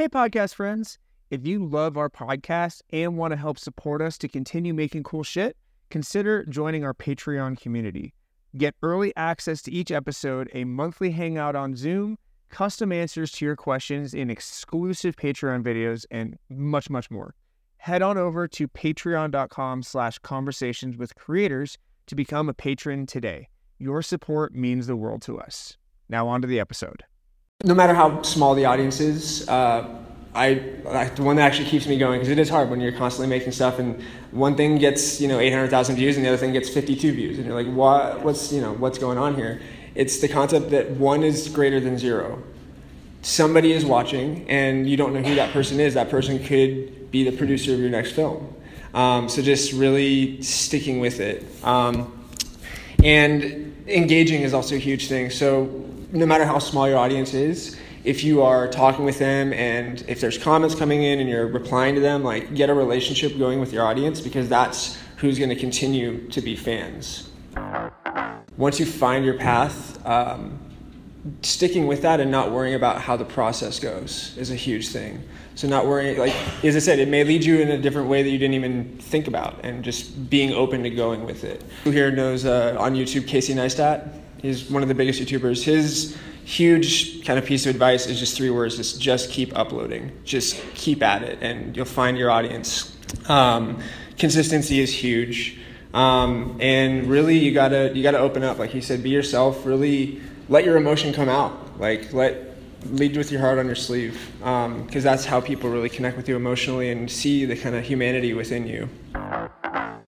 Hey, podcast friends. If you love our podcast and want to help support us to continue making cool shit, consider joining our Patreon community. Get early access to each episode, a monthly hangout on Zoom, custom answers to your questions in exclusive Patreon videos, and much, much more. Head on over to patreon.com slash conversations with creators to become a patron today. Your support means the world to us. Now on to the episode. No matter how small the audience is, uh, I, I the one that actually keeps me going because it is hard when you're constantly making stuff and one thing gets you know 800,000 views and the other thing gets 52 views and you're like what what's you know what's going on here? It's the concept that one is greater than zero. Somebody is watching and you don't know who that person is. That person could be the producer of your next film. Um, so just really sticking with it. Um, and engaging is also a huge thing. So no matter how small your audience is, if you are talking with them and if there's comments coming in and you're replying to them, like get a relationship going with your audience because that's who's going to continue to be fans. Once you find your path, um, sticking with that and not worrying about how the process goes is a huge thing. So not worrying, like as I said, it may lead you in a different way that you didn't even think about, and just being open to going with it. Who here knows uh, on YouTube Casey Neistat? He's one of the biggest YouTubers. His huge kind of piece of advice is just three words: just just keep uploading, just keep at it, and you'll find your audience. Um, consistency is huge, um, and really you gotta you gotta open up. Like he said, be yourself. Really let your emotion come out. Like let lead with your heart on your sleeve, because um, that's how people really connect with you emotionally and see the kind of humanity within you.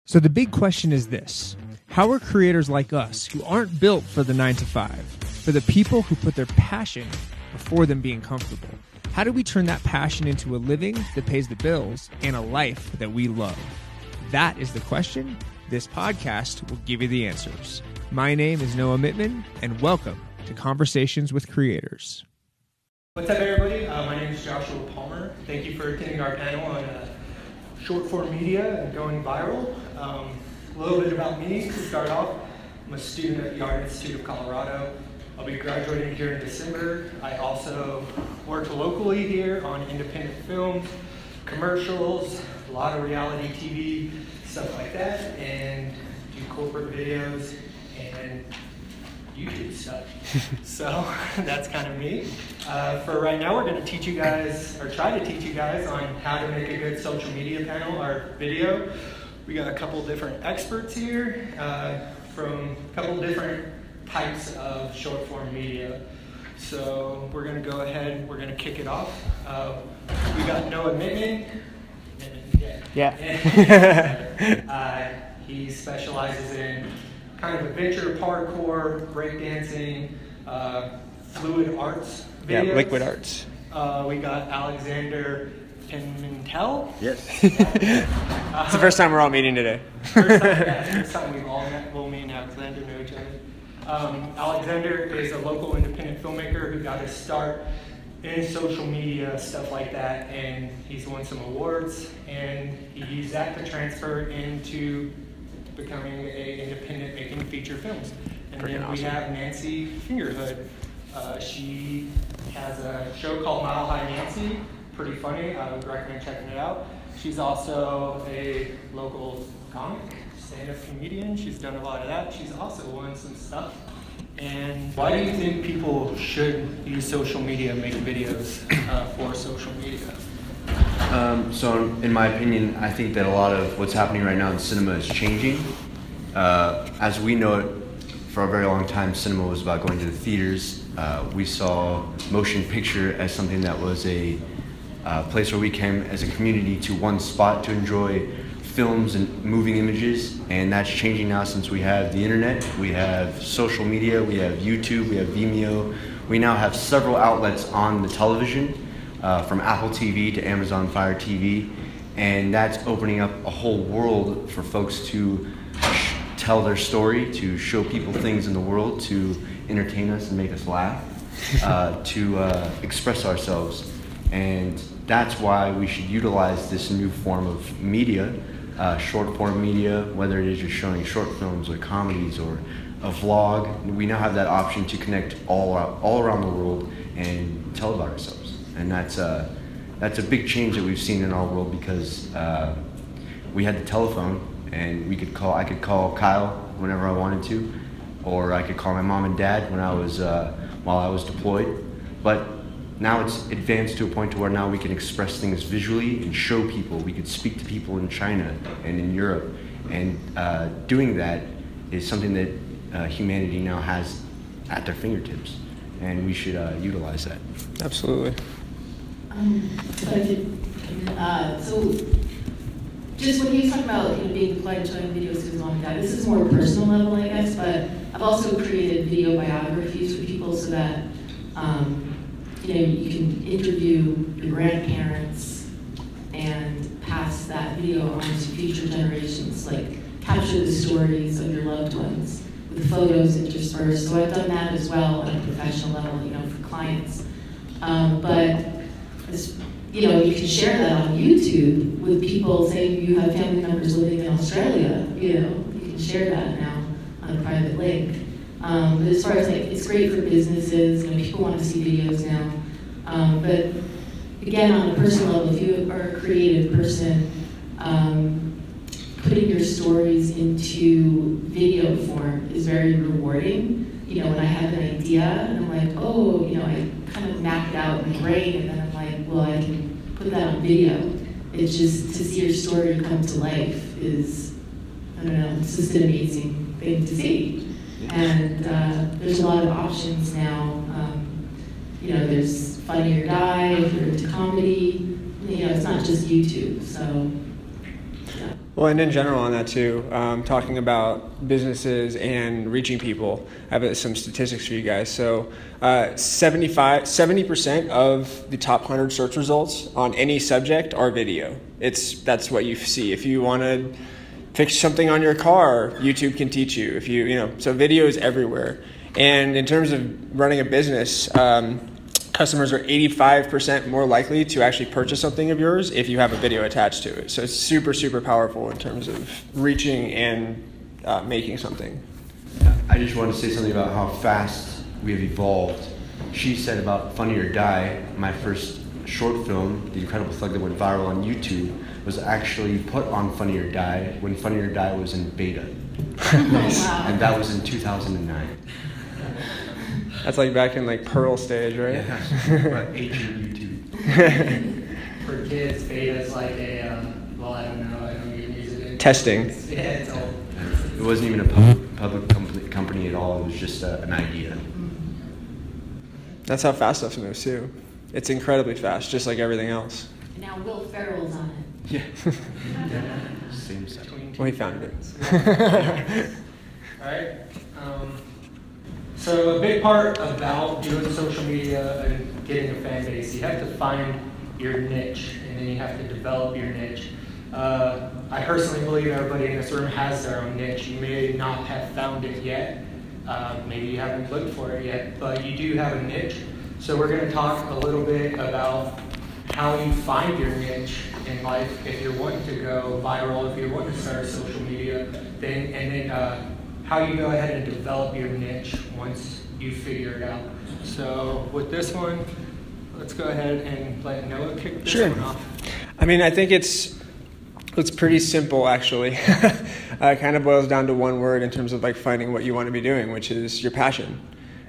So the big question is this How are creators like us, who aren't built for the nine to five, for the people who put their passion before them being comfortable, how do we turn that passion into a living that pays the bills and a life that we love? That is the question. This podcast will give you the answers. My name is Noah Mittman, and welcome to Conversations with Creators. What's up, everybody? Uh, my name is Joshua Palmer. Thank you for attending our panel on uh, short form media and going viral. Um, a little bit about me to start off. I'm a student at the Art Institute of Colorado. I'll be graduating here in December. I also work locally here on independent films, commercials, a lot of reality TV, stuff like that, and do corporate videos and YouTube stuff. so that's kind of me. Uh, for right now, we're going to teach you guys, or try to teach you guys, on how to make a good social media panel or video. We got a couple different experts here uh, from a couple different types of short form media. So we're going to go ahead, we're going to kick it off. Uh, we got Noah Mittman. Yeah. Yeah. uh, he specializes in kind of adventure, parkour, breakdancing, uh, fluid arts yeah, liquid arts. Uh, we got Alexander Pimentel. Yes. it's the first time we're all meeting today. First time, yeah, first time we've all met. Well, me and Alexander know each other. Um, Alexander is a local independent filmmaker who got his start in social media, stuff like that, and he's won some awards, and he used that to transfer into becoming a independent making feature films. And Freaking then we have Nancy Fingerhood. Uh, she has a show called Mile High Nancy. Pretty funny. I would recommend checking it out. She's also a local comic, stand-up comedian. She's done a lot of that. She's also won some stuff. And why do you think people should use social media, and make videos uh, for social media? Um, so, in my opinion, I think that a lot of what's happening right now in cinema is changing. Uh, as we know it, for a very long time, cinema was about going to the theaters. Uh, we saw motion picture as something that was a uh, place where we came as a community to one spot to enjoy films and moving images, and that's changing now since we have the internet, we have social media, we have YouTube, we have Vimeo. We now have several outlets on the television uh, from Apple TV to Amazon Fire TV, and that's opening up a whole world for folks to sh- tell their story, to show people things in the world, to entertain us and make us laugh, uh, to uh, express ourselves. And that's why we should utilize this new form of media, uh, short form media, whether it is you're showing short films or comedies or a vlog. We now have that option to connect all, all around the world and tell about ourselves and that's uh, that's a big change that we've seen in our world because uh, we had the telephone and we could call. I could call Kyle whenever I wanted to, or I could call my mom and dad when I was uh, while I was deployed. But now it's advanced to a point to where now we can express things visually and show people. We could speak to people in China and in Europe, and uh, doing that is something that uh, humanity now has at their fingertips, and we should uh, utilize that. Absolutely. Um, if I could, uh, so just when you talk about you know, being deployed and showing videos to his mom and dad, this is more personal level, I guess, but I've also created video biographies for people so that um, you know you can interview your grandparents and pass that video on to future generations, like capture the stories of your loved ones with photos interspersed. So I've done that as well on a professional level, you know, for clients. Um, but this, you know, you can share that on YouTube with people. saying you have family members living in Australia, you know, you can share that now on a private link. Um, but as far as like, it's great for businesses. Know, people want to see videos now. Um, but again, on a personal level, if you are a creative person, um, putting your stories into video form is very rewarding. You know, when I have an idea and I'm like, oh, you know, I kind of map it out in my brain, and then I'm like, well, I can put that on video. It's just to see your story come to life is, I don't know, it's just an amazing thing to see. And uh, there's a lot of options now. Um, you know, there's Funny or Die, if you're into comedy. You know, it's not just YouTube. So. Well, and in general on that too, um, talking about businesses and reaching people, I have some statistics for you guys. So, uh, 75, 70% of the top 100 search results on any subject are video. It's That's what you see. If you want to fix something on your car, YouTube can teach you. If you, you know, so video is everywhere. And in terms of running a business, um, customers are 85% more likely to actually purchase something of yours if you have a video attached to it. So it's super, super powerful in terms of reaching and uh, making something. I just want to say something about how fast we have evolved. She said about Funny or Die, my first short film, The Incredible Thug that went viral on YouTube, was actually put on Funny or Die when Funny or Die was in beta. Wow. And that was in 2009. That's like back in like Pearl stage, right? Yeah. ancient YouTube. For kids, beta is like a, um, well, I don't know, I don't even use it. Testing. It's, yeah, it's old. It wasn't even a public, public com- company at all. It was just uh, an idea. That's how fast stuff moves too. It's incredibly fast, just like everything else. And now Will Ferrell's on it. Yeah. Same stuff. Between Well, he found it. friends. Alright, um, so a big part about doing social media and getting a fan base, you have to find your niche, and then you have to develop your niche. Uh, I personally believe everybody in this room has their own niche. You may not have found it yet. Uh, maybe you haven't looked for it yet, but you do have a niche. So we're going to talk a little bit about how you find your niche in life. If you're wanting to go viral, if you're wanting to start social media, then and then uh, how you go ahead and develop your niche once you figure it out. So with this one, let's go ahead and let Noah kick this Sure. one off. I mean, I think it's it's pretty simple actually. uh, it kind of boils down to one word in terms of like finding what you want to be doing, which is your passion.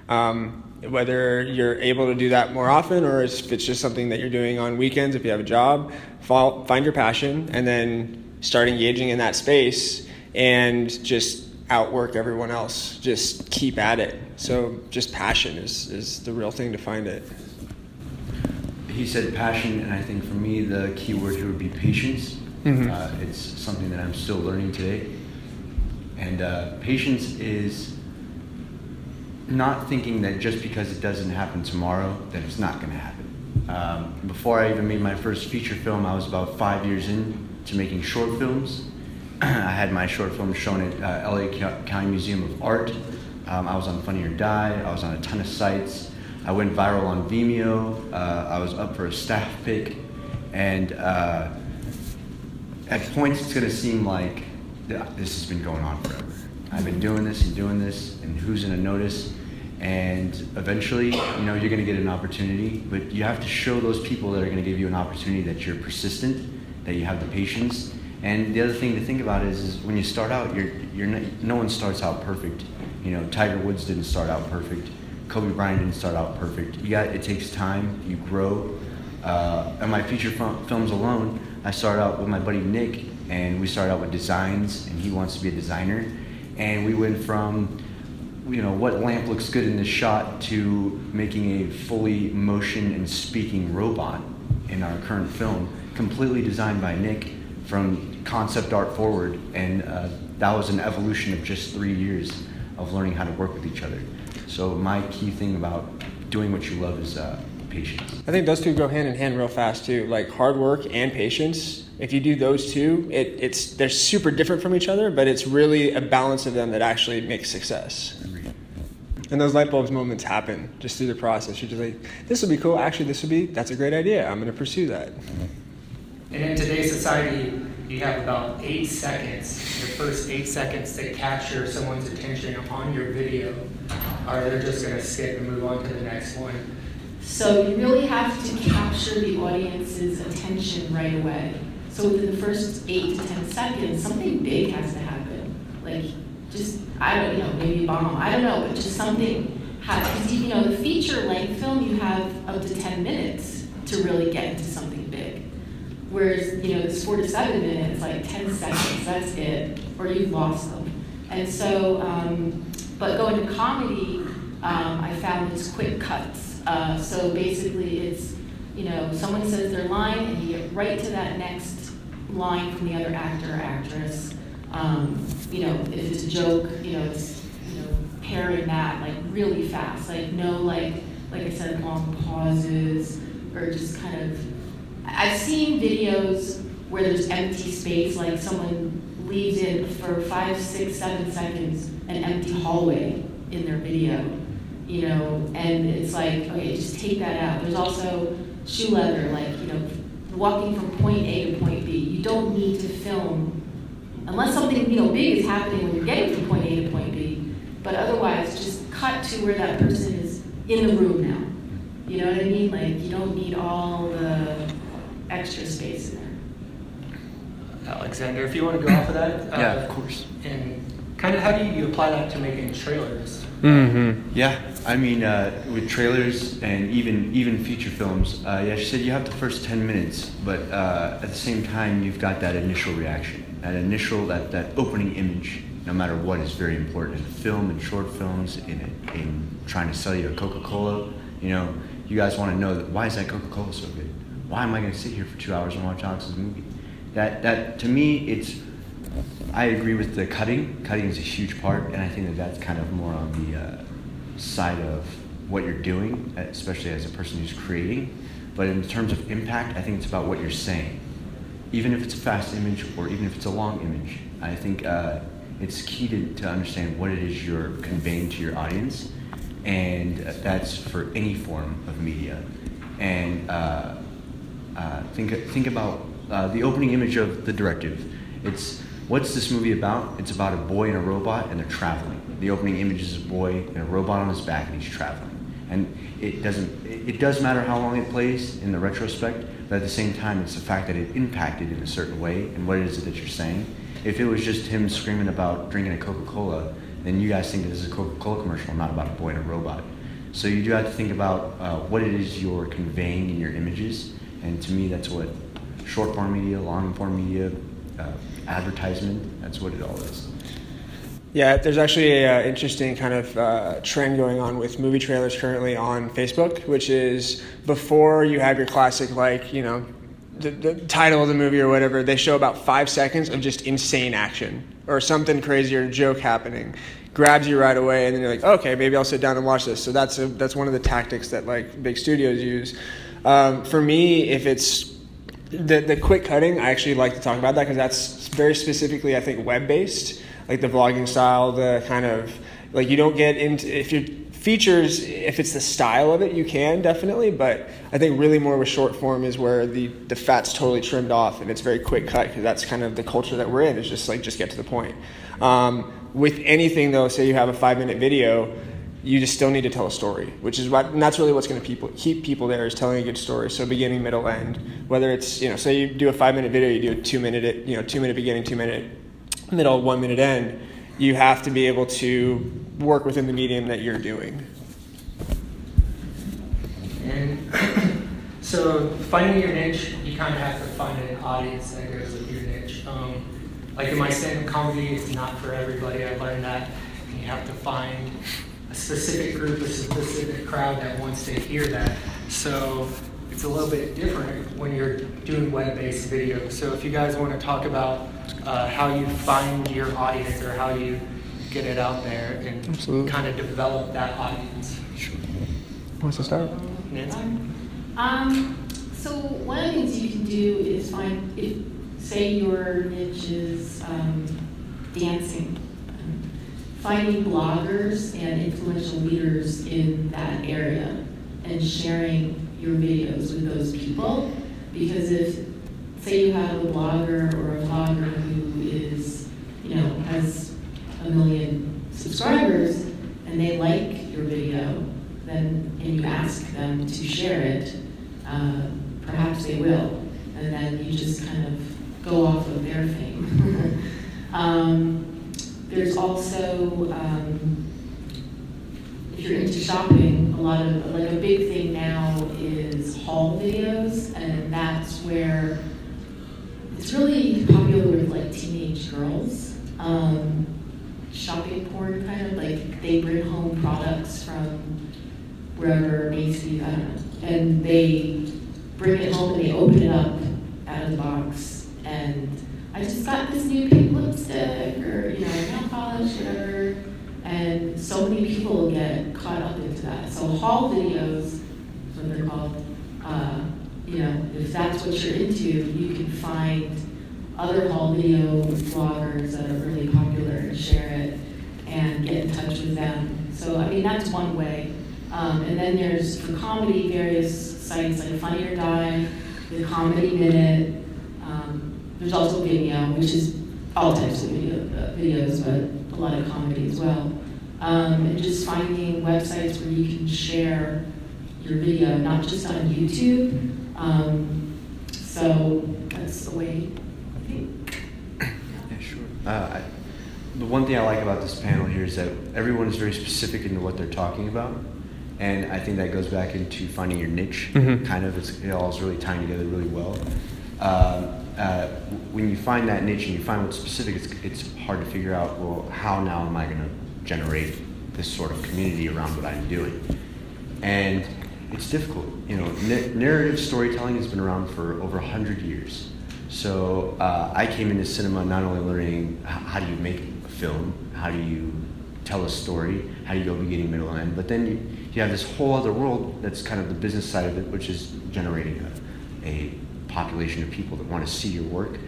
Um, whether you're able to do that more often or if it's just something that you're doing on weekends, if you have a job, find your passion and then start engaging in that space and just outwork everyone else. Just keep at it. So just passion is, is the real thing to find it. He said passion, and I think for me the key word here would be patience. Mhm. Uh, it's something that I'm still learning today. And uh, patience is not thinking that just because it doesn't happen tomorrow, that it's not going to happen. Um, before I even made my first feature film, I was about five years in to making short films. I had my short film shown at uh, LA County Museum of Art. Um, I was on Funny or Die. I was on a ton of sites. I went viral on Vimeo. Uh, I was up for a staff pick. And uh, at points, it's going to seem like this has been going on forever. I've been doing this and doing this, and who's going to notice? And eventually, you know, you're going to get an opportunity. But you have to show those people that are going to give you an opportunity that you're persistent, that you have the patience. And the other thing to think about is, is when you start out, you're, you're not, no one starts out perfect. You know, Tiger Woods didn't start out perfect. Kobe Bryant didn't start out perfect. You got it takes time. You grow. Uh, and my feature films alone, I started out with my buddy Nick, and we started out with designs, and he wants to be a designer, and we went from you know what lamp looks good in this shot to making a fully motion and speaking robot in our current film completely designed by nick from concept art forward. And uh, that was an evolution of just three years of learning how to work with each other. So my key thing about doing what you love is uh, patience. I think those two go hand in hand real fast too. Like hard work and patience. If you do those two it, it's they're super different from each other but it's really a balance of them that actually makes success and those light bulbs moments happen just through the process. You're just like, this would be cool. Actually, this would be, that's a great idea. I'm going to pursue that. And in today's society, you have about eight seconds, the first eight seconds to capture someone's attention on your video, or they're just going to skip and move on to the next one. So you really have to capture the audience's attention right away. So within the first eight to ten seconds, something big has to happen. Like just I don't know maybe bomb I don't know but just something because you know the feature length film you have up to 10 minutes to really get into something big. Whereas you know this four to seven minutes like 10 seconds that's it or you've lost them. And so um, but going to comedy um, I found it's quick cuts. Uh, so basically it's you know someone says their line and you get right to that next line from the other actor or actress. Um, you know, if it's a joke, you know, it's you know pairing that like really fast, like no like like I said, long pauses or just kind of. I've seen videos where there's empty space, like someone leaves in for five, six, seven seconds an empty hallway in their video, you know, and it's like, okay, just take that out. There's also shoe leather, like, you know, walking from point A to point B. You don't need to film unless something you know big is happening when you're getting from point A to point B. But otherwise, just cut to where that person is in the room now. You know what I mean? Like you don't need all the extra space in there. Alexander, if you want to go off of that. Uh, yeah, of course. And kind of how do you apply that to making trailers? Mm-hmm. Yeah, I mean, uh, with trailers and even even feature films, uh, yeah, she said you have the first ten minutes, but uh, at the same time, you've got that initial reaction that initial, that, that opening image, no matter what, is very important in film and short films, in, in trying to sell you a Coca Cola. You know, you guys want to know that why is that Coca Cola so good? Why am I going to sit here for two hours and watch Alex's movie? That, that to me, it's, I agree with the cutting. Cutting is a huge part, and I think that that's kind of more on the uh, side of what you're doing, especially as a person who's creating. But in terms of impact, I think it's about what you're saying even if it's a fast image or even if it's a long image, I think uh, it's key to, to understand what it is you're conveying to your audience, and that's for any form of media. And uh, uh, think think about uh, the opening image of the directive. It's what's this movie about? It's about a boy and a robot, and they're traveling. The opening image is a boy and a robot on his back, and he's traveling. And it doesn't. It does matter how long it plays in the retrospect but at the same time, it's the fact that it impacted in a certain way and what is it that you're saying. If it was just him screaming about drinking a Coca Cola, then you guys think that this is a Coca Cola commercial, not about a boy and a robot. So you do have to think about uh, what it is you're conveying in your images, and to me, that's what short form media, long form media, uh, advertisement, that's what it all is. Yeah, there's actually an uh, interesting kind of uh, trend going on with movie trailers currently on Facebook, which is before you have your classic, like, you know, the, the, title of the movie or whatever, they show about five seconds of just insane action or something crazy or joke happening. Grabs you right away, and then you're like, okay, maybe I'll sit down and watch this. So that's a, that's one of the tactics that like big studios use. Um, for me, if it's the the quick cutting, I actually like to talk about that because that's very specifically, I think, web based like the vlogging style, the kind of like you don't get into if your features if it's the style of it you can definitely but i think really more with short form is where the the fat's totally trimmed off and it's very quick cut because that's kind of the culture that we're in is just like just get to the point um, with anything though say you have a five minute video you just still need to tell a story, which is what, and that's really what's going to people, keep people there is telling a good story. So beginning, middle, end. Whether it's you know, say you do a five minute video, you do a two minute, you know, two minute beginning, two minute middle, one minute end. You have to be able to work within the medium that you're doing. And so finding your niche, you kind of have to find an audience that goes with your niche. Um, like in my stand-up comedy, it's not for everybody. I learned that And you have to find a specific group, or a specific crowd that wants to hear that. So it's a little bit different when you're doing web-based video. So if you guys want to talk about uh, how you find your audience or how you get it out there and Absolutely. kind of develop that audience. Who wants to start? Nancy? Um, so one of the things you can do is find, if, say your niche is um, dancing, um, finding bloggers and influential leaders in that area and sharing your videos with those people. Because if, say you have a blogger or a vlogger who is, you know, has a million subscribers and they like your video, then, and you ask them to share it, uh, perhaps they will. And then you just kind of go off of their fame. um, there's also, um, if you're into shopping, a lot of, like a big thing now is haul videos, and that's where it's really popular with like teenage girls. Um, shopping porn kind of like they bring home products from wherever Macy's, I don't know, and they bring it home and they open it up out of the box and I just got this new pink lipstick or you know nail polish whatever and so many people get caught up into that. So haul videos, what they're called. Uh, you know, if that's what you're into, you can find other haul video bloggers that are really popular and share it and get in touch with them. So I mean that's one way. Um, and then there's for comedy various sites like Funny or Die, the Comedy Minute. Um, there's also Vimeo, which is all types of video, uh, videos, but a lot of comedy as well. Um, and just finding websites where you can share your video, not just on YouTube. Um, so that's the way I think. Yeah, sure. Uh, I, the one thing I like about this panel here is that everyone is very specific into what they're talking about. And I think that goes back into finding your niche. Mhm. Kind of, it's, it all is really tying together really well. Um, uh, when you find that niche and you find what's specific, it's, it's hard to figure out, well, how now am I going to generate this sort of community around what I'm doing? And it's difficult. You know, narrative storytelling has been around for over 100 years. So uh, I came into cinema not only learning h- how do you make a film, how do you tell a story, how do you go beginning, middle, and end, but then you, you have this whole other world that's kind of the business side of it, which is generating a, a population of people that want to see your work.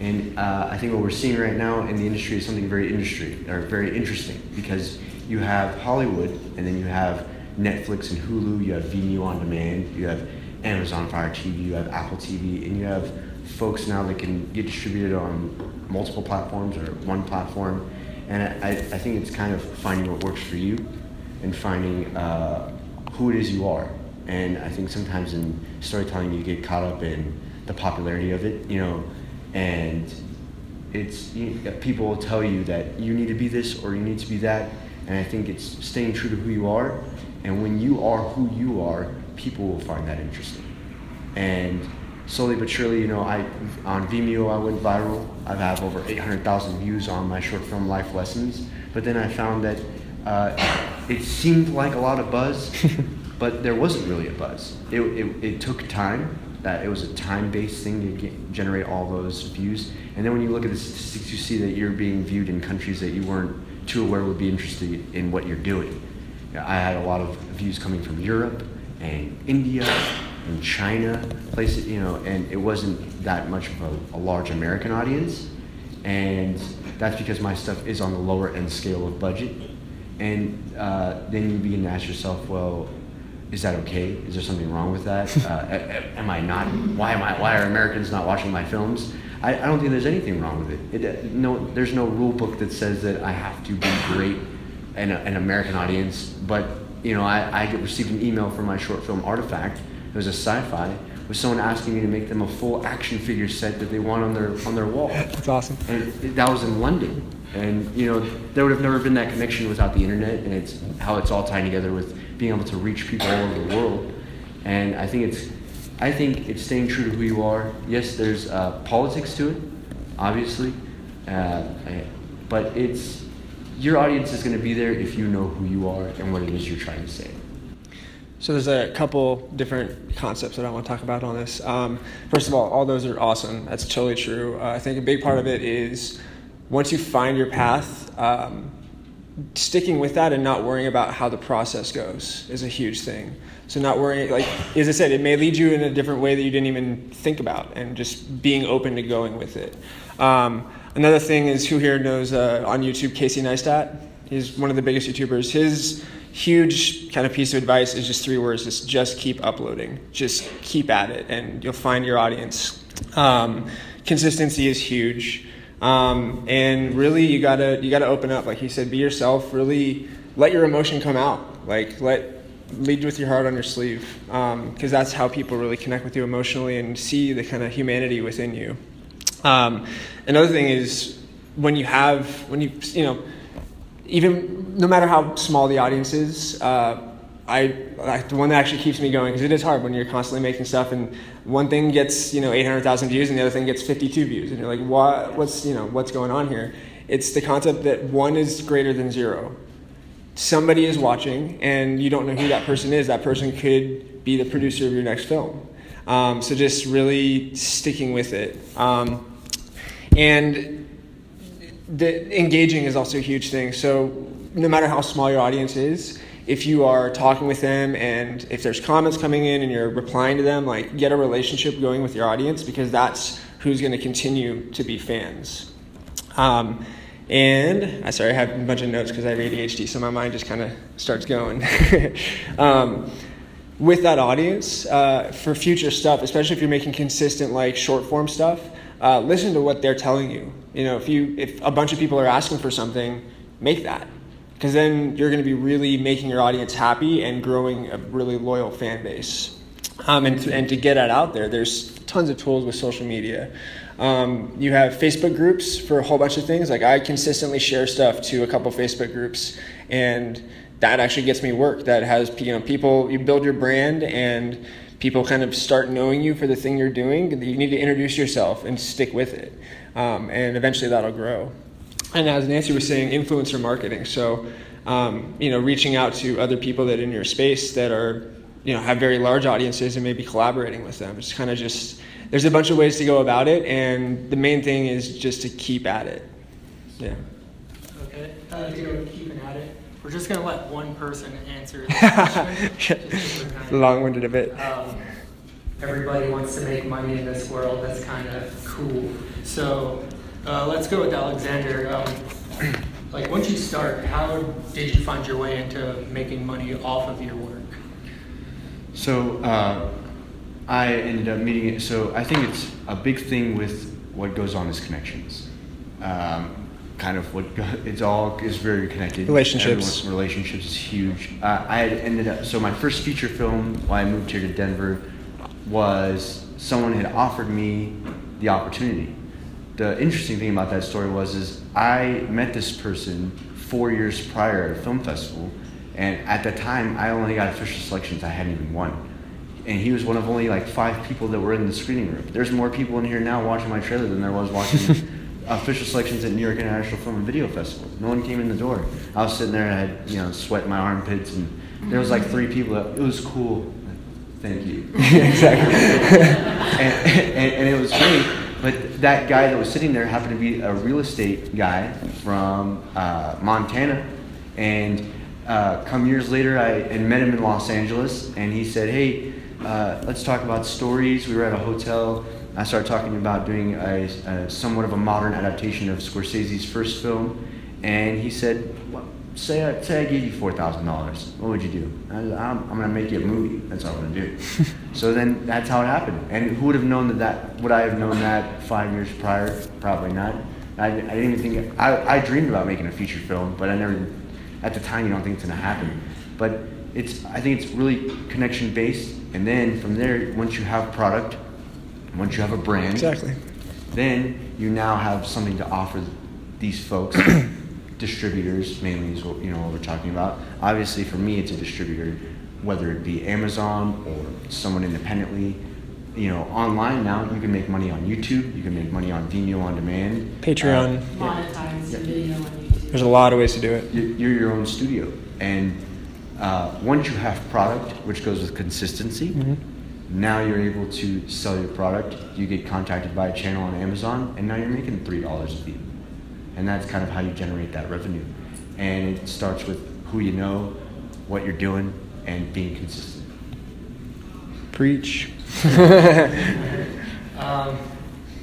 And uh, I think what we're seeing right now in the industry is something very industry or very interesting because you have Hollywood and then you have Netflix and Hulu, you have Vimeo on demand, you have Amazon Fire TV, you have Apple TV, and you have folks now that can get distributed on multiple platforms or one platform. And I, I think it's kind of finding what works for you and finding uh, who it is you are. And I think sometimes in storytelling you get caught up in the popularity of it, you know, and it's you, people will tell you that you need to be this or you need to be that, and I think it's staying true to who you are. And when you are who you are, people will find that interesting. And slowly but surely, you know, I on Vimeo I went viral. I have over 800,000 views on my short film Life Lessons. But then I found that uh, it seemed like a lot of buzz, but there wasn't really a buzz. It, it, it took time. That it was a time-based thing to get, generate all those views. And then when you look at the statistics, you see that you're being viewed in countries that you weren't too aware would be interested in what you're doing. I had a lot of views coming from Europe and India and China, places, you know, and it wasn't that much of a, a large American audience. And that's because my stuff is on the lower end scale of budget. And uh, then you begin to ask yourself, well, is that okay? Is there something wrong with that? Uh, am I not? Why am I? Why are Americans not watching my films? I, I don't think there's anything wrong with it. it. uh, No, there's no rule book that says that I have to be great an, an American audience, but you know, I, I received an email from my short film Artifact. It was a sci-fi with someone asking me to make them a full action figure set that they want on their on their wall. That's awesome. And it, that was in London. And you know, there would have never been that connection without the internet, and it's how it's all tied together with being able to reach people all over the world. And I think it's, I think it's staying true to who you are. Yes, there's uh, politics to it, obviously, uh, but it's your audience is going to be there if you know who you are and what it is you're trying to say. So there's a couple different concepts that I want to talk about on this. Um, first of all, all those are awesome. That's totally true. Uh, I think a big part of it is once you find your path, um, sticking with that and not worrying about how the process goes is a huge thing. So not worrying, like as I said, it may lead you in a different way that you didn't even think about, and just being open to going with it. Um, another thing is who here knows uh, on YouTube Casey Neistat? He's one of the biggest YouTubers. His huge kind of piece of advice is just three words: just just keep uploading, just keep at it, and you'll find your audience. Um, consistency is huge. Um, and really, you gotta you gotta open up, like he said, be yourself. Really, let your emotion come out. Like let lead with your heart on your sleeve, because um, that's how people really connect with you emotionally and see the kind of humanity within you. Um, another thing is when you have when you you know even no matter how small the audience is. Uh, I, like the one that actually keeps me going because it is hard when you're constantly making stuff and one thing gets you know 800,000 views and the other thing gets 52 views. And you're like what what's you know what's going on here? It's the concept that one is greater than zero. Somebody is watching and you don't know who that person is. That person could be the producer of your next film. Um, so just really sticking with it. Um, and the engaging is also a huge thing so no matter how small your audience is if you are talking with them and if there's comments coming in and you're replying to them, like get a relationship going with your audience because that's who's going to continue to be fans. Um, and I sorry, I have a bunch of notes because I have ADHD, so my mind just kind of starts going. um, with that audience, uh, for future stuff, especially if you're making consistent like short form stuff, uh, listen to what they're telling you. You know, if you if a bunch of people are asking for something, make that because then you're going to be really making your audience happy and growing a really loyal fan base. Um, and, to, and to get that out there, there's tons of tools with social media. Um, you have Facebook groups for a whole bunch of things. Like I consistently share stuff to a couple Facebook groups, and that actually gets me work. That has you know people. You build your brand, and people kind of start knowing you for the thing you're doing. You need to introduce yourself and stick with it, um, and eventually that'll grow and as Nancy was saying, influencer marketing. So, um, you know, reaching out to other people that in your space that are, you know, have very large audiences and maybe collaborating with them. It's kind of just there's a bunch of ways to go about it, and the main thing is just to keep at it. Yeah. Okay. Uh, know, at it. We're just gonna let one person answer. Long-winded a bit. Um, everybody wants to make money in this world. That's kind of cool. So uh, let's go with Alexander. Um, like once you start, how did you find your way into making money off of your work? So uh, I ended up meeting it. So I think it's a big thing with what goes on is connections. Um, kind of what it's all is very connected. Relationships. Everyone's relationships is huge. Uh, I had ended up. So my first feature film, when I moved here to Denver, was someone had offered me the opportunity the interesting thing about that story was is I met this person four years prior at a film festival, and at the time I only got official selections. I hadn't even won, and he was one of only like five people that were in the screening room. There's more people in here now watching my trailer than there was watching official selections at New York International Film and Video Festival. No one came in the door. I was sitting there and I had you know sweat in my armpits, and there was like three people. That, it was cool. Thank you. exactly. and, and, and it was great but that guy that was sitting there happened to be a real estate guy from uh, Montana. And uh, come years later, I had met him in Los Angeles, and he said, Hey, uh, let's talk about stories. We were at a hotel. I started talking about doing a, a somewhat of a modern adaptation of Scorsese's first film. And he said, say I, say I gave you four thousand dollars, what would you do? I, am I'm gonna make you a movie. That's all I'm gonna do. so then that's how it happened. And who would have known that? That would I have known that five years prior? Probably not. I, I didn't even think I, I dreamed about making a feature film, but I never at the time you don't think it's going to happen. But it's I think it's really connection based, and then from there, once you have product, once you have a brand, Exactly. then you now have something to offer these folks, distributors mainly is what you know what we're talking about. Obviously, for me, it's a distributor, whether it be Amazon or someone independently. You know, online now you can make money on YouTube, you can make money on Vimeo on demand, Patreon. Uh, Monetize your video on YouTube. There's a lot of ways to do it. you- you're your own studio, and uh, once you have product, which goes with consistency, now you're able to sell your product. You get contacted by a channel on Amazon, and now you're making three dollars a view, and that's kind of how you generate that revenue. And it starts with who you know, what you're doing, and being consistent. Preach. Um,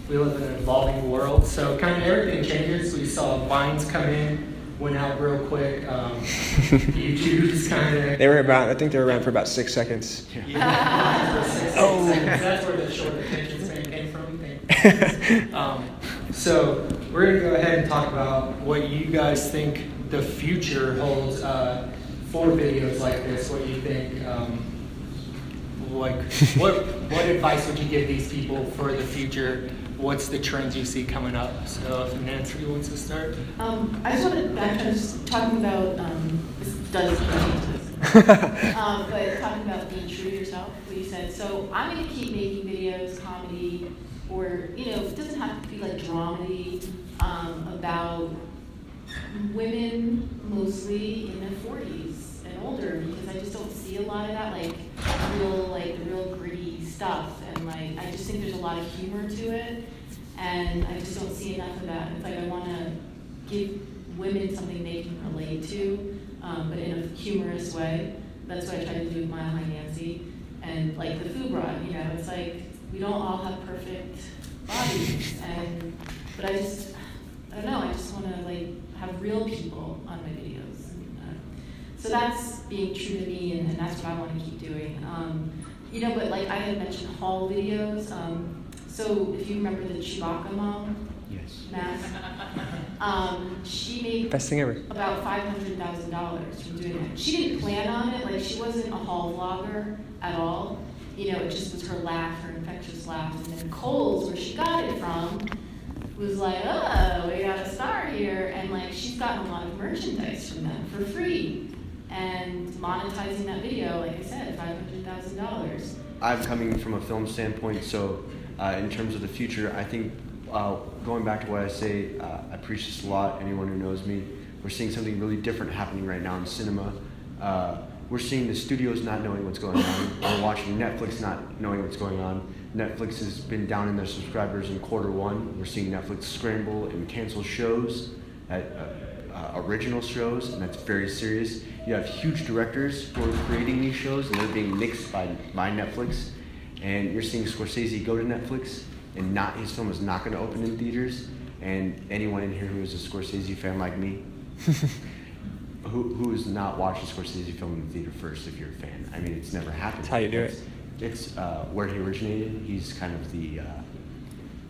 we live in an evolving world, so kind of everything changes. We saw Vines come in, went out real quick. Um, YouTube's kind of They were about. I think they were around for about six seconds. oh, that's where the short attention span came from. Um, so we're gonna go ahead and talk about what you guys think the future holds uh, for videos like this. What you think? Um, like, what what advice would you give these people for the future? What's the trends you see coming up? So if Nancy wants to start. Um, I just want to just talking about, um, this does. Um, but talking about being true to yourself, what you said. So I'm gonna keep making videos, comedy, or, you know, it doesn't have to be like dramedy, um, about women mostly in their forties and older, because I just don't see a lot of that, like, real, like, real gritty stuff. I just think there's a lot of humor to it, and I just don't see enough of that. It's like I wanna give women something they can relate to, um, but in a humorous way. That's what I tried to do with Mile High Nancy. And like the food run, you know, it's like we don't all have perfect bodies, and but I just, I don't know, I just want to like have real people on my videos. So that's being true to me, and, and that's what I want to keep doing. Um, you know, but like I had mentioned haul videos. Um, so if you remember the Chewbacca mom Yes. mask, um, she made Best thing ever. about five hundred thousand dollars from doing it. She didn't plan on it, like she wasn't a haul vlogger at all. You know, it just was her laugh, her infectious laugh. And then Kohl's, where she got it from, was like, oh, we got a star here. And like she's gotten a lot of merchandise from them for free. And monetizing that video, like I said, five hundred thousand dollars. I'm coming from a film standpoint, so uh, in terms of the future, I think uh, going back to what I say, uh, I preach this a lot. Anyone who knows me, we're seeing something really different happening right now in cinema. Uh, we're seeing the studios not knowing what's going on. We're watching Netflix not knowing what's going on. Netflix has been down in their subscribers in quarter one. We're seeing Netflix scramble and cancel shows, at, uh, uh, original shows, and that's very serious. You have huge directors who are creating these shows, and they're being mixed by, by Netflix. And you're seeing Scorsese go to Netflix, and not his film is not going to open in theaters. And anyone in here who is a Scorsese fan like me, who who has not watched a Scorsese film in the theater first? If you're a fan, I mean, it's never happened. That's how you do It's- It's uh, where he originated. He's kind of the uh,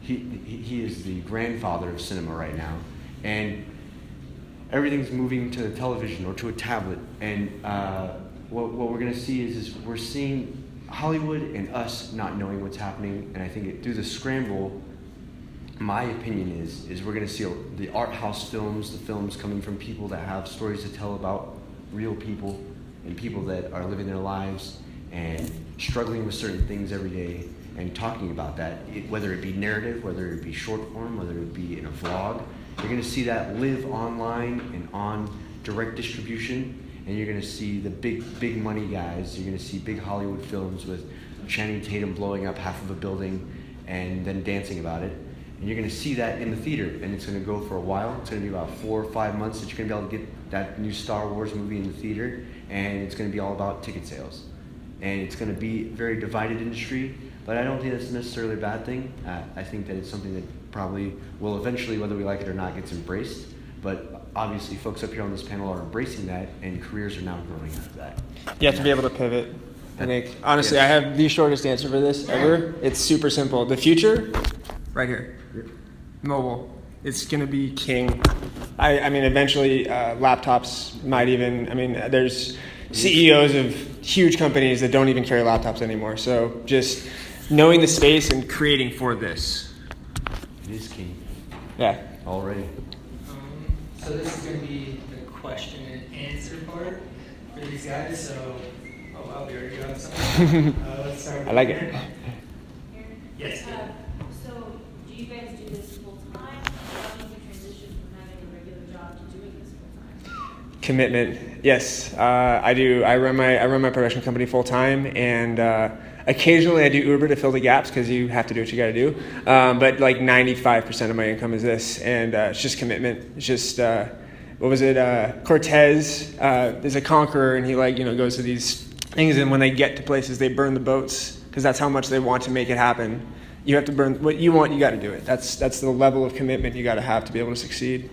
he he is the grandfather of cinema right now, and everything's moving to the television or to a tablet. And uh, what, what we're going to see is, is we're seeing Hollywood and us not knowing what's happening. And I think it, through the scramble, my opinion is, is we're going to see the art house films, the films coming from people that have stories to tell about real people and people that are living their lives and struggling with certain things every day and talking about that, it, whether it be narrative, whether it be short form, whether it be in a vlog. You're going to see that live online and on direct distribution, and you're going to see the big, big money guys. You're going to see big Hollywood films with Channing Tatum blowing up half of a building and then dancing about it. And you're going to see that in the theater, and it's going to go for a while. It's going to be about four or five months that you're going to be able to get that new Star Wars movie in the theater, and it's going to be all about ticket sales. And it's going to be a very divided industry, but I don't think that's necessarily a bad thing. Uh, I think that it's something that probably will eventually, whether we like it or not, gets embraced. But obviously, folks up here on this panel are embracing that, and careers are now growing out of that. You have to be able to pivot. I think honestly, Yes. I have the shortest answer for this ever. It's super simple. The future, right here, mobile. It's gonna be king. I, I mean, eventually, uh, laptops might even. I mean, there's CEOs of huge companies that don't even carry laptops anymore. So just knowing the space and creating for this. It is key Yeah. already. Um, so this is going to be the question and answer part for these guys. So, oh wow, we already got something. uh, let's start. With I like it. Aaron. Yes. Uh, So, do you guys do this full time? How do you transition from having a regular job to doing this full time? Commitment. Yes, uh, I do. I run my I run my production company full time, and uh, occasionally I do Uber to fill the gaps because you have to do what you got to do. Um, but like ninety five percent of my income is this, and uh, it's just commitment. It's just uh, what was it? Uh, Cortez uh, is a conqueror, and he like you know goes to these things, and when they get to places, they burn the boats because that's how much they want to make it happen. You have to burn what you want. You got to do it. That's that's the level of commitment you got to have to be able to succeed.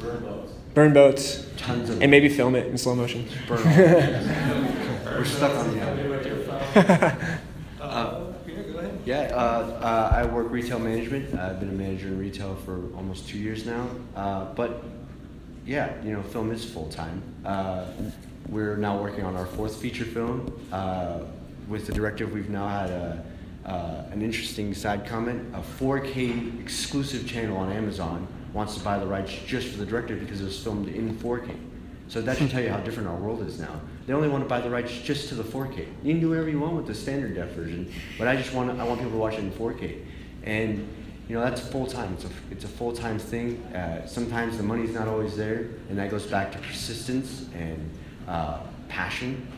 Burn boats. Burn boats. Tons of And maybe film it in slow motion. burn. We're stuck on the Probably phone. Uh, Peter, go ahead. Yeah, uh, uh, I work retail management. I've been a manager in retail for almost two years now. Uh, but yeah, you know, film is full time. Uh, we're now working on our fourth feature film. Uh, with the directive, we've now had a, uh, an interesting side comment. A 4K exclusive channel on Amazon wants to buy the rights just for the director because it was filmed in 4K. So that should tell you how different our world is now. They only want to buy the rights just to the 4K. You can do whatever you want with the standard def version, but I just want I want people to watch it in 4K. And you know that's full time. It's a it's a full time thing. Uh, sometimes the money's not always there, and that goes back to persistence and uh, passion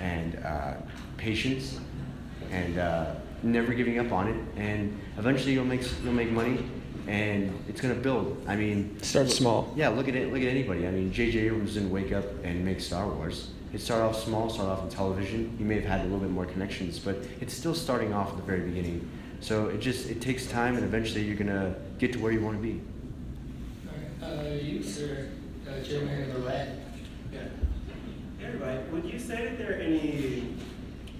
and uh, patience and uh, never giving up on it. And eventually you'll make you'll make money, and it's gonna build. I mean, Start small. yeah, look at it. Look at anybody. I mean, J.J. Abrams didn't wake up and make Star Wars. It started off small, started off in television. He may have had a little bit more connections, but it's still starting off at the very beginning. So it just it takes time, and eventually you're gonna get to where you want to be. All right. Uh, you, sir, uh, gentleman in the red. Yeah. Hey, everybody, would you say that there are any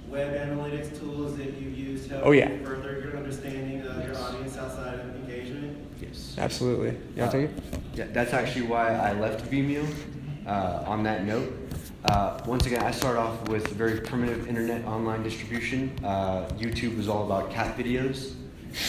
web analytics tools that you've used to help Oh, yeah. further your understanding of your audience outside of engagement? Yes. Absolutely. Want to take it? Yeah, that's actually why I left Vimeo. Uh, on that note, uh, once again, I start off with very primitive internet online distribution. Uh, YouTube was all about cat videos,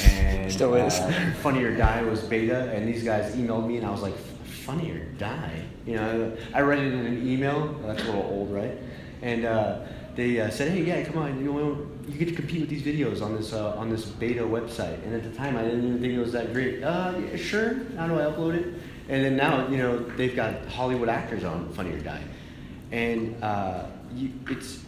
and Still is. Uh, Funny or Die was beta, and these guys emailed me, and I was like, "Funny or Die?" You know, I read it in an email. That's a little old, right? And uh, they uh, said, "Hey, yeah, come on, you know, you get to compete with these videos on this uh, on this beta website." And at the time, I didn't even think it was that great. Uh, yeah, sure. How do I upload it? And then now, you know, they've got Hollywood actors on Funny or Die, and uh, you, it's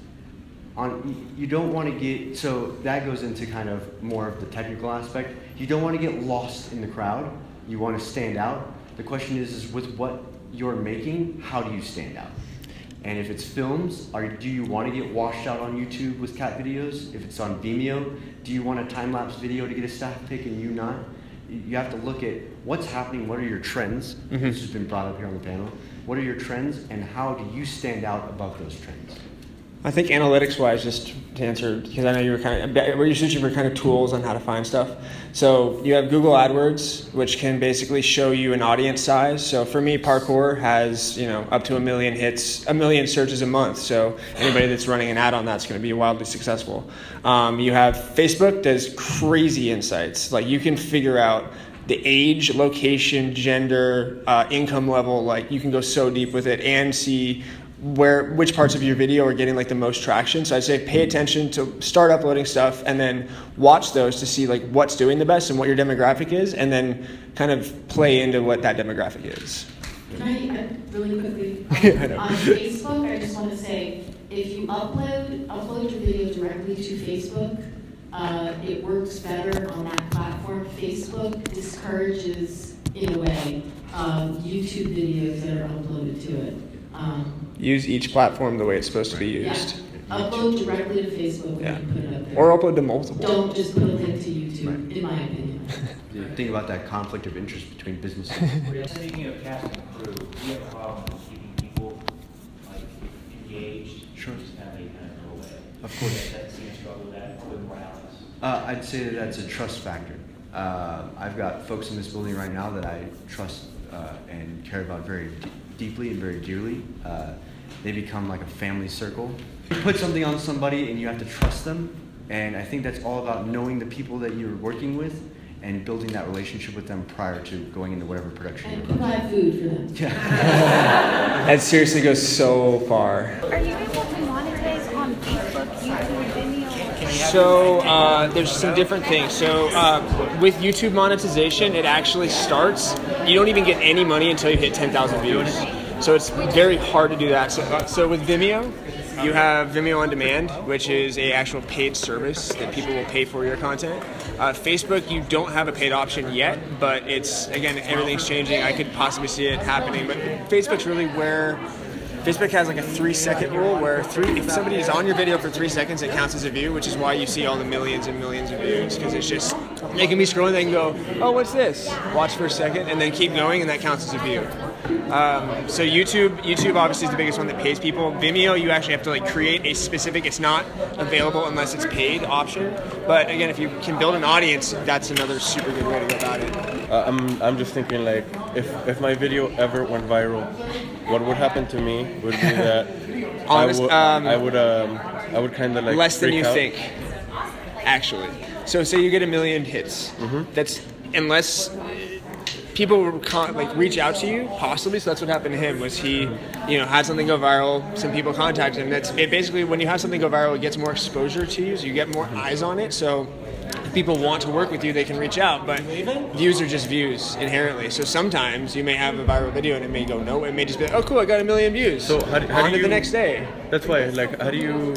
on. You don't want to get so that goes into kind of more of the technical aspect. You don't want to get lost in the crowd. You want to stand out. The question is, is with what you're making, how do you stand out? And if it's films, are, do you want to get washed out on YouTube with cat videos? If it's on Vimeo, do you want a time lapse video to get a staff pick and you not? You you have to look at what's happening, what are your trends? Mm-hmm. This has been brought up here on the panel. What are your trends and how do you stand out above those trends? I think analytics wise, just to answer, because I know you were kind of, we're searching for kind of tools on how to find stuff. So you have Google AdWords, which can basically show you an audience size. So for me, parkour has, you know, up to a million hits, a million searches a month. So anybody that's running an ad on that's going to be wildly successful. Um, you have Facebook does crazy insights. Like you can figure out the age, location, gender, uh, income level. Like you can go so deep with it and see where which parts of your video are getting like the most traction. So I'd say pay attention to start uploading stuff and then watch those to see like what's doing the best and what your demographic is, and then kind of play into what that demographic is. Can I, really quickly, Yeah, know. on Facebook, I just want to say, if you upload, upload your video directly to Facebook, uh, it works better on that platform. Facebook discourages, in a way, um, YouTube videos that are uploaded to it. Um, Use each platform the way it's supposed to be yeah, used, upload directly to Facebook Yeah. and put it up there. or upload to multiple. Don't just put a link to YouTube, in my opinion. You Think about that conflict of interest between businesses. Speaking of cast and crew, do you have a problem with keeping people like engaged? Sure. Just kind of, they kind of go away. Of course. That seems to struggle with that with Morales. Uh, I'd say that that's a trust factor. Uh, I've got folks in this building right now that I trust uh, and care about very d- deeply and very dearly. Uh, they become like a family circle. You put something on somebody and you have to trust them, and I think that's all about knowing the people that you're working with and building that relationship with them prior to going into whatever production And you're about. provide food for them. Yeah. that seriously goes so far. Are you able to monetize on Facebook, YouTube, Vimeo? So uh, there's some different things. So uh, with YouTube monetization, it actually starts. You don't even get any money until you hit 10,000 views. So it's very hard to do that. So, uh, so with Vimeo, you have Vimeo on Demand, which is a actual paid service that people will pay for your content. Uh, Facebook, you don't have a paid option yet, but it's again everything's changing. I could possibly see it happening, but Facebook's really where Facebook has like a three second rule where three, if somebody is on your video for three seconds, it counts as a view, which is why you see all the millions and millions of views because it's just they can be scrolling, they can go, oh, what's this? Watch for a second and then keep going, and that counts as a view. Um, so YouTube, YouTube obviously is the biggest one that pays people. Vimeo, you actually have to like create a specific. It's not available unless it's paid option. But again, if you can build an audience, that's another super good way to go about it. Uh, I'm, I'm just thinking like if, if my video ever went viral, what would happen to me would be that Honest- I would um, I would um I would kind of like less than you out. think actually so say you get a million hits that's unless people will con- like reach out to you possibly so that's what happened to him was he you know had something go viral some people contacted him that's it basically when you have something go viral it gets more exposure to you so you get more eyes on it so if people want to work with you they can reach out but views are just views inherently so sometimes you may have a viral video and it may go no it may just be like, oh cool i got a million views So how, do- how on do to you, the next day That's why like how do you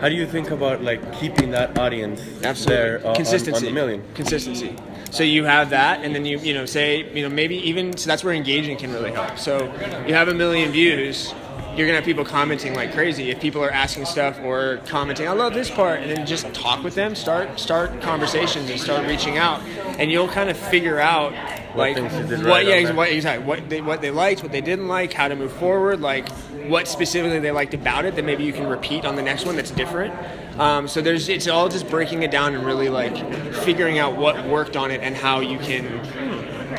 how do you think about like keeping that audience Absolutely. there uh, on- consistency. on, the million? Consistency. So you have that, and then you you know say you know maybe even so that's where engaging can really help. So you have a million views. You're gonna have people commenting like crazy. If people are asking stuff or commenting, I love this part, and then just talk with them, start start conversations, and start reaching out, and you'll kind of figure out like things you did what right yeah on ex- that. what exactly what they what they liked, what they didn't like, how to move forward, like what specifically they liked about it that maybe you can repeat on the next one that's different. Um, so there's it's all just breaking it down and really like figuring out what worked on it and how you can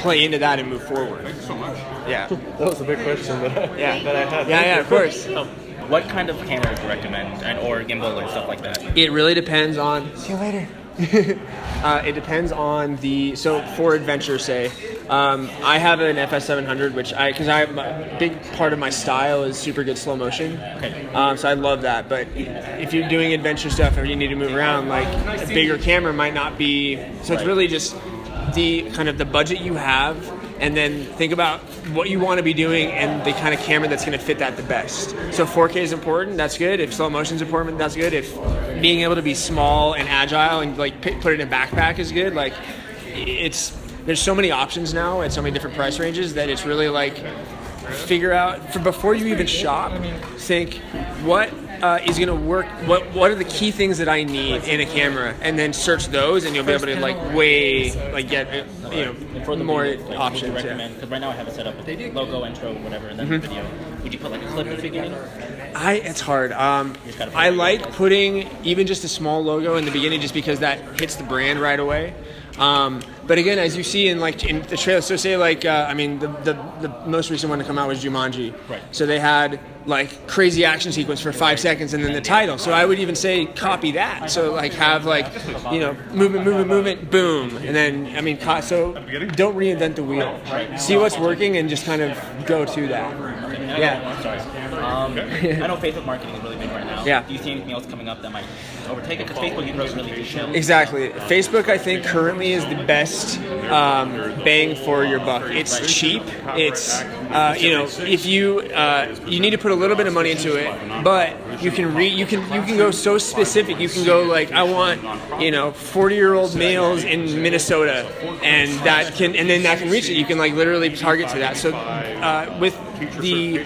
play into that and move forward. Yeah. That was a big question that I, Yeah. that I had. Yeah, yeah, of course. So, what kind of camera do you recommend, and or gimbal and stuff like that? It really depends on. See you later. uh, it depends on the so for adventure say um, I have an FS700 which I because I a big part of my style is super good slow motion Okay. um, so I love that but if you're doing adventure stuff or you need to move around like a bigger camera might not be so it's really just the kind of the budget you have and then think about what you want to be doing and the kind of camera that's going to fit that the best. So 4K is important, that's good. If slow motion is important, that's good. If being able to be small and agile and like put it in a backpack is good, like it's there's so many options now at so many different price ranges that it's really like figure out for before you even shop, think what uh, is going to work. What what are the key things that I need in a camera, and then search those, and you'll be able to like way like get uh, you And for know the more video, like, options. Would yeah. recommend? Because right now I have it set up with logo, intro, whatever, and then Mhm. the video. Would you put like a clip at the beginning? I it's hard. Um, just gotta put I like putting even just a small logo in the beginning, just because that hits the brand right away. Um, but again, as you see in like in the trailer, so say like uh, I mean the, the the most recent one to come out was Jumanji. Right. So they had like crazy action sequence for five seconds and then the title. So I would even say copy that. So like have like you know movement, movement, movement, boom, and then I mean so don't reinvent the wheel. See what's working and just kind of go to that. Yeah. I'm sorry. Um, I know Facebook marketing is really big right now. Yeah. Do you see anything else coming up that might overtake it? Because Facebook you grows really detailed. Exactly. Facebook, I think, currently is the best um, bang for your buck. It's cheap. It's uh, you know, if you uh, you need to put a little bit of money into it, but you can re you can you can go so specific. You can go like, I want you know, forty year old males in Minnesota, and that can and then that can reach it. You can like literally target to that. So uh, with the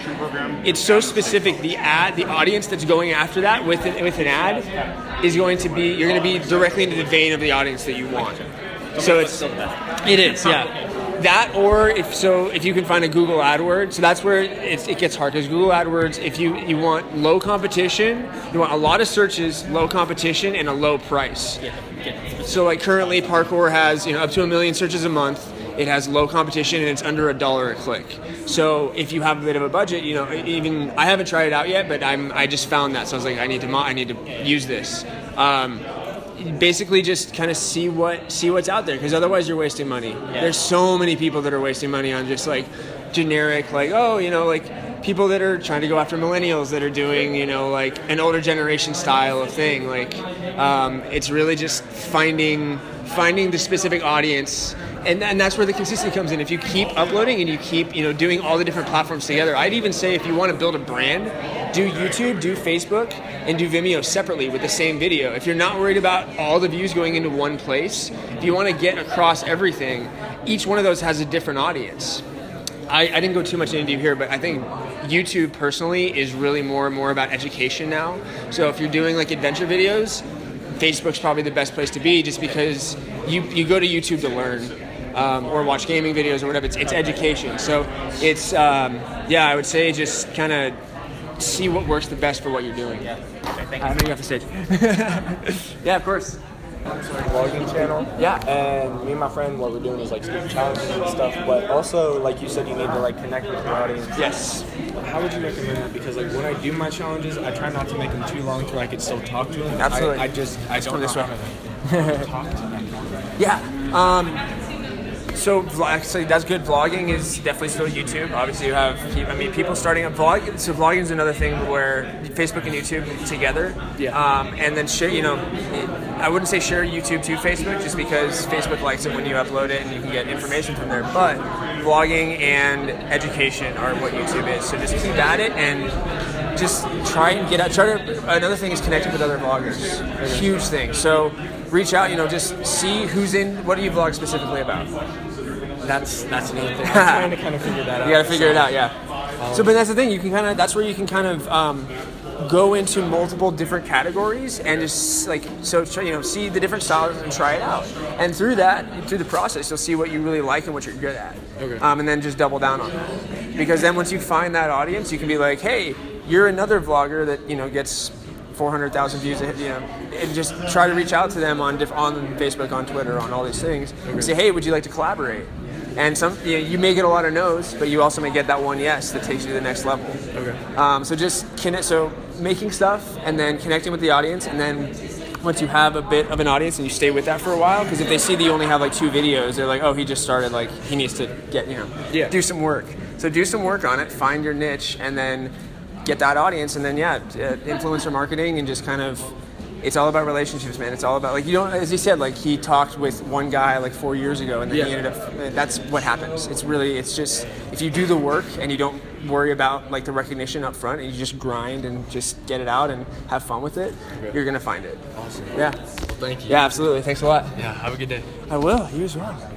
it's so specific. The ad, the audience that's going after that with an, with an ad is going to be you're going to be directly into the vein of the audience that you want. So it's it is yeah. That or if so, if you can find a Google AdWords, so that's where it's, it gets hard because Google AdWords, if you you want low competition, you want a lot of searches, low competition, and a low price. So like currently, parkour has you know up to a million searches a month. It has low competition and it's under a dollar a click. So if you have a bit of a budget, you know, even I haven't tried it out yet, but I'm I just found that, so I was like, I need to mo- I need to use this. Um, basically just kind of see what see what's out there because otherwise you're wasting money. There's so many people that are wasting money on just like generic like oh you know like people that are trying to go after millennials that are doing you know like an older generation style of thing. Like um, it's really just finding finding the specific audience and, and that's where the consistency comes in if you keep uploading and you keep you know doing all the different platforms together i'd even say if you want to build a brand do youtube do facebook and do vimeo separately with the same video if you're not worried about all the views going into one place if you want to get across everything each one of those has a different audience I, I didn't go too much into here, but I think YouTube personally is really more and more about education now. So if you're doing like adventure videos, Facebook's probably the best place to be, just because you you go to YouTube to learn. Um, or watch gaming videos or whatever. It's, it's education. So it's um, yeah. I would say just kind of see what works the best for what you're doing. Yeah. I know you have the stage. yeah, of course. vlogging channel. Yeah. And me and my friend, what we're doing is like doing challenges and stuff. But also, like you said, you need to like connect with your audience. Yes. How would you recommend that? Because like when I do my challenges, I try not to make them too long till I could still talk to them. Absolutely. I, I just I Let's don't come know this way. to talk to them. Yeah. Um, so actually, that's good. Vlogging is definitely still YouTube. Obviously, you have I mean people starting up vlog. So vlogging is another thing where Facebook and YouTube together. Yeah. Um, and then share. You know, I wouldn't say share YouTube to Facebook just because Facebook likes it when you upload it and you can get information from there. But vlogging and education are what YouTube is. So just keep at it and just try and get out. Try to. Another thing is connecting with other vloggers. Huge thing. So reach out. You know, just see who's in. What do you vlog specifically about? That's that's another thing. I'm trying to kind of figure that out. You got to figure it out, yeah. So, but that's the thing. You can kind of. That's where you can kind of um, go into multiple different categories and just like so. You know, see the different styles and try it out. And through that, through the process, you'll see what you really like and what you're good at. Okay. Um, and then just double down on that. Because then once you find that audience, you can be like, hey, you're another vlogger that you know gets. 400,000 views, you know, and just try to reach out to them on diff- on Facebook, on Twitter, on all these things, and say, hey, would you like to collaborate? And some, you, know, you may get a lot of no's, but you also may get that one yes that takes you to the next level. Okay. Um, so just connect. So making stuff and then connecting with the audience, and then once you have a bit of an audience and you stay with that for a while, because if they see that you only have like two videos, they're like, oh, he just started. Like he needs to get you know, Yeah. do some work. So do some work on it, find your niche, and then get that audience, and then yeah, uh, influencer marketing, and just kind of. It's all about relationships, man. It's all about like you know, as he said, like he talked with one guy like four years ago, and then he ended up. That's what happens. It's really, it's just if you do the work and you don't worry about like the recognition up front, and you just grind and just get it out and have fun with it, Okay. you're gonna find it. Awesome. Yeah. Well, thank you. Yeah, absolutely. Thanks a lot. Yeah. Have a good day. I will. You as well. You.